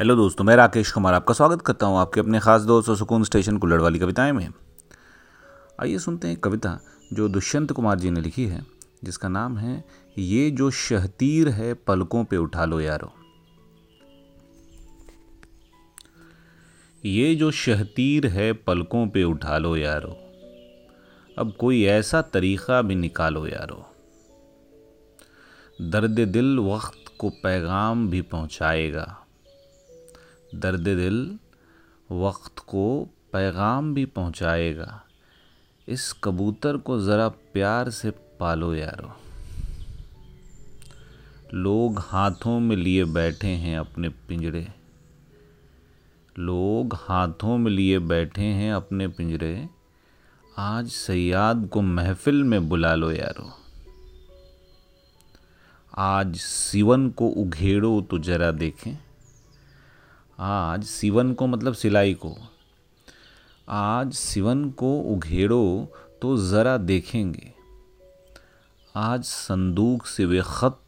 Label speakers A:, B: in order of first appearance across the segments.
A: Hello दोस्तों, मैं राकेश कुमार आपका स्वागत करता हूँ आपके अपने खास दोस्त और सुकून स्टेशन कुल्लड़ वाली कविताएँ में। आइए सुनते हैं कविता जो दुष्यंत कुमार जी ने लिखी है, जिसका नाम है, ये जो शहतीर है, पलकों पे उठा लो यारो। ये जो शहतीर है, पलकों पे उठा लो यारो। अब कोई ऐसा तरीक़ा भी निकालो यारो। दर्द दिल वक्त को पैगाम भी पहुंचाएगा। दर्द दिल वक्त को पैगाम भी पहुंचाएगा। इस कबूतर को ज़रा प्यार से पालो यारो। लोग हाथों में लिए बैठे हैं अपने पिंजरे। लोग हाथों में लिए बैठे हैं अपने पिंजरे। आज सयाद को महफिल में बुला लो यारो। आज सिवन को उघेड़ो तो जरा देखें। आज सिवन को मतलब सिलाई को। आज सिवन को उघेड़ो तो ज़रा देखेंगे। आज संदूक से वे ख़त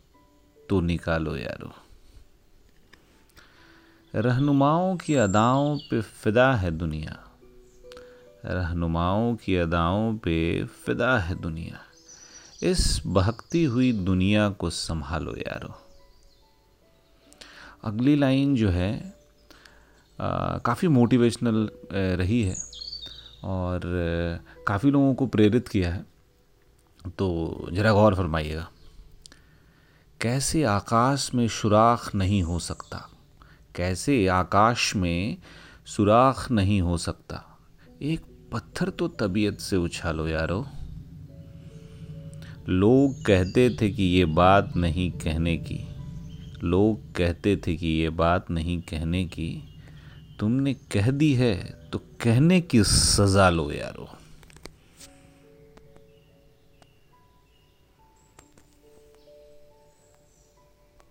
A: तो निकालो यारो। रहनुमाओं की अदाओं पे फ़िदा है दुनिया। रहनुमाओं की अदाओं पे फ़िदा है दुनिया। इस बहकती हुई दुनिया को संभालो यारो। अगली लाइन जो है काफ़ी मोटिवेशनल रही है और काफ़ी लोगों को प्रेरित किया है। तो ज़रा गौर फरमाइएगा। कैसे आकाश में सुराख नहीं हो सकता? कैसे आकाश में सुराख नहीं हो सकता? एक पत्थर तो तबीयत से उछालो यारो। लोग कहते थे कि ये बात नहीं कहने की। लोग कहते थे कि ये बात नहीं कहने की। तुमने कह दी है तो कहने की सज़ा लो यारो।